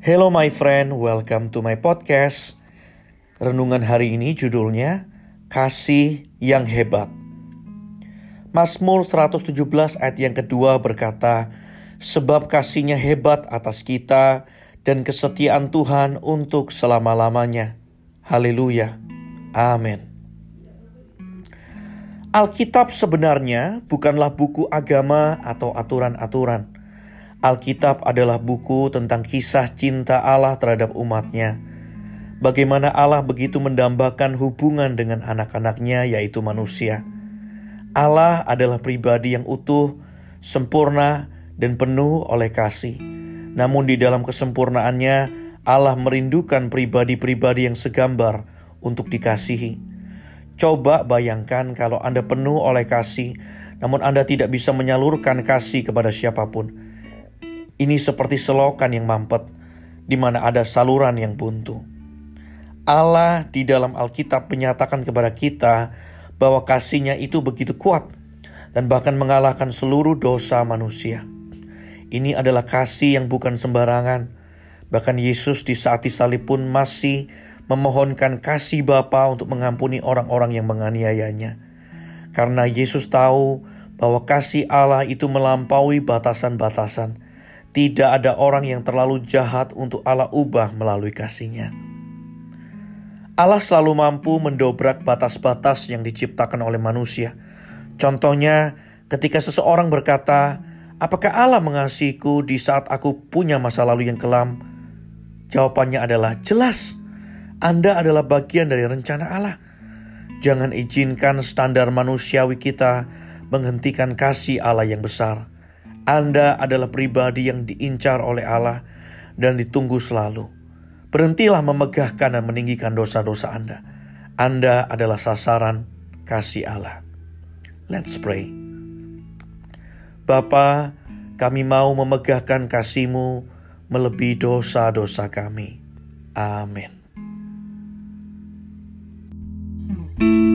Hello my friend, welcome to my podcast. Renungan hari ini judulnya Kasih yang Hebat. Mazmur 117 ayat yang kedua berkata, Sebab kasihnya hebat atas kita dan kesetiaan Tuhan untuk selama-lamanya. Haleluya. Amin. Alkitab sebenarnya bukanlah buku agama atau aturan-aturan Alkitab adalah buku tentang kisah cinta Allah terhadap umatnya. Bagaimana Allah begitu mendambakan hubungan dengan anak-anaknya yaitu manusia. Allah adalah pribadi yang utuh, sempurna, dan penuh oleh kasih. Namun di dalam kesempurnaannya, Allah merindukan pribadi-pribadi yang segambar untuk dikasihi. Coba bayangkan kalau Anda penuh oleh kasih, namun Anda tidak bisa menyalurkan kasih kepada siapa pun ini seperti selokan yang mampet, di mana ada saluran yang buntu. Allah di dalam Alkitab menyatakan kepada kita bahwa kasihnya itu begitu kuat dan bahkan mengalahkan seluruh dosa manusia. Ini adalah kasih yang bukan sembarangan. Bahkan Yesus di saat disalib pun masih memohonkan kasih Bapa untuk mengampuni orang-orang yang menganiayanya. Karena Yesus tahu bahwa kasih Allah itu melampaui batasan-batasan tidak ada orang yang terlalu jahat untuk Allah ubah melalui kasihnya. Allah selalu mampu mendobrak batas-batas yang diciptakan oleh manusia. Contohnya, ketika seseorang berkata, "Apakah Allah mengasihiku di saat aku punya masa lalu yang kelam?" Jawabannya adalah jelas. Anda adalah bagian dari rencana Allah. Jangan izinkan standar manusiawi kita menghentikan kasih Allah yang besar. Anda adalah pribadi yang diincar oleh Allah dan ditunggu selalu. Berhentilah memegahkan dan meninggikan dosa-dosa Anda. Anda adalah sasaran kasih Allah. Let's pray. Bapa, kami mau memegahkan kasih-Mu melebihi dosa-dosa kami. Amin. thank you